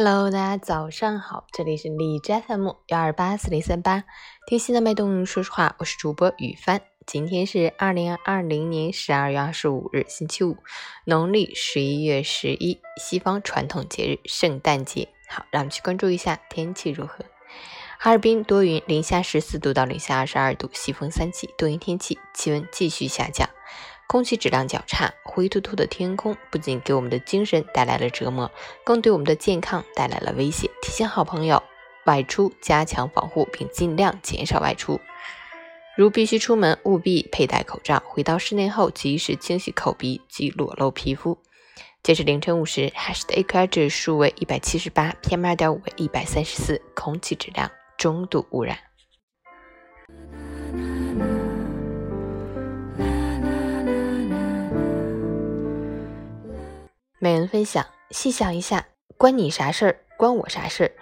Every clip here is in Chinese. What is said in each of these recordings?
Hello，大家早上好，这里是荔枝 FM 幺二八四零三八，听心的脉动。说实话，我是主播雨帆。今天是二零二零年十二月二十五日，星期五，农历十一月十一，西方传统节日圣诞节。好，让我们去关注一下天气如何。哈尔滨多云，零下十四度到零下二十二度，西风三级，多云天气，气温继续下降。空气质量较差，灰秃秃的天空不仅给我们的精神带来了折磨，更对我们的健康带来了威胁。提醒好朋友外出加强防护，并尽量减少外出。如必须出门，务必佩戴口罩。回到室内后，及时清洗口鼻及裸露皮肤。截至凌晨五时，海市的 AQI 指数为一百七十八，PM 二点五为一百三十四，空气质量中度污染。每人分享，细想一下，关你啥事儿？关我啥事儿？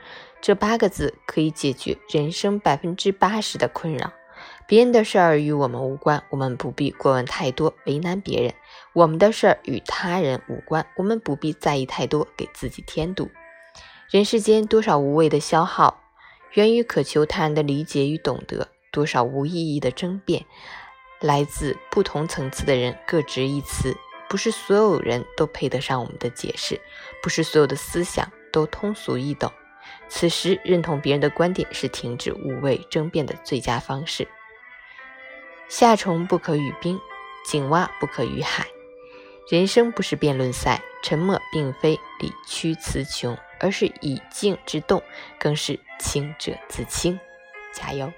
这八个字可以解决人生百分之八十的困扰。别人的事儿与我们无关，我们不必过问太多，为难别人；我们的事儿与他人无关，我们不必在意太多，给自己添堵。人世间多少无谓的消耗，源于渴求他人的理解与懂得；多少无意义的争辩，来自不同层次的人各执一词。不是所有人都配得上我们的解释，不是所有的思想都通俗易懂。此时，认同别人的观点是停止无谓争辩的最佳方式。夏虫不可语冰，井蛙不可语海。人生不是辩论赛，沉默并非理屈词穷，而是以静制动，更是清者自清。加油！